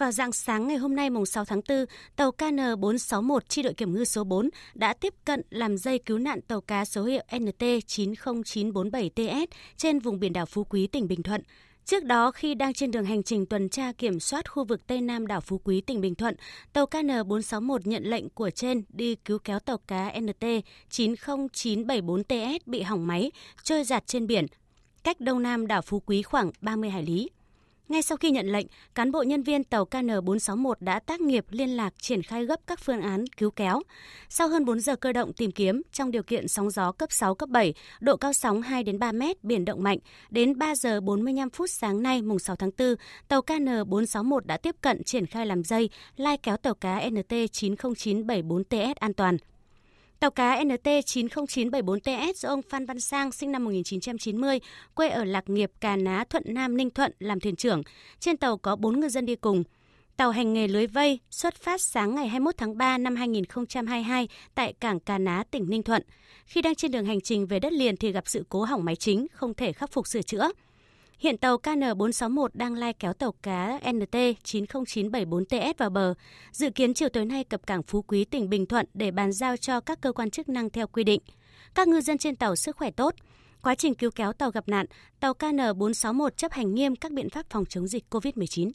Vào dạng sáng ngày hôm nay mùng 6 tháng 4, tàu KN461 chi đội kiểm ngư số 4 đã tiếp cận làm dây cứu nạn tàu cá số hiệu NT90947TS trên vùng biển đảo Phú Quý, tỉnh Bình Thuận. Trước đó, khi đang trên đường hành trình tuần tra kiểm soát khu vực Tây Nam đảo Phú Quý, tỉnh Bình Thuận, tàu KN461 nhận lệnh của trên đi cứu kéo tàu cá NT90974TS bị hỏng máy, trôi giạt trên biển, cách đông nam đảo Phú Quý khoảng 30 hải lý. Ngay sau khi nhận lệnh, cán bộ nhân viên tàu KN461 đã tác nghiệp liên lạc triển khai gấp các phương án cứu kéo. Sau hơn 4 giờ cơ động tìm kiếm trong điều kiện sóng gió cấp 6, cấp 7, độ cao sóng 2 đến 3 mét, biển động mạnh, đến 3 giờ 45 phút sáng nay mùng 6 tháng 4, tàu KN461 đã tiếp cận triển khai làm dây, lai kéo tàu cá NT90974TS an toàn. Tàu cá NT90974TS do ông Phan Văn Sang sinh năm 1990, quê ở Lạc Nghiệp, Cà Ná, Thuận Nam, Ninh Thuận làm thuyền trưởng. Trên tàu có 4 ngư dân đi cùng. Tàu hành nghề lưới vây xuất phát sáng ngày 21 tháng 3 năm 2022 tại cảng Cà Ná, tỉnh Ninh Thuận. Khi đang trên đường hành trình về đất liền thì gặp sự cố hỏng máy chính, không thể khắc phục sửa chữa. Hiện tàu KN461 đang lai kéo tàu cá NT 90974TS vào bờ. Dự kiến chiều tối nay cập cảng Phú Quý, tỉnh Bình Thuận để bàn giao cho các cơ quan chức năng theo quy định. Các ngư dân trên tàu sức khỏe tốt. Quá trình cứu kéo tàu gặp nạn, tàu KN461 chấp hành nghiêm các biện pháp phòng chống dịch COVID-19.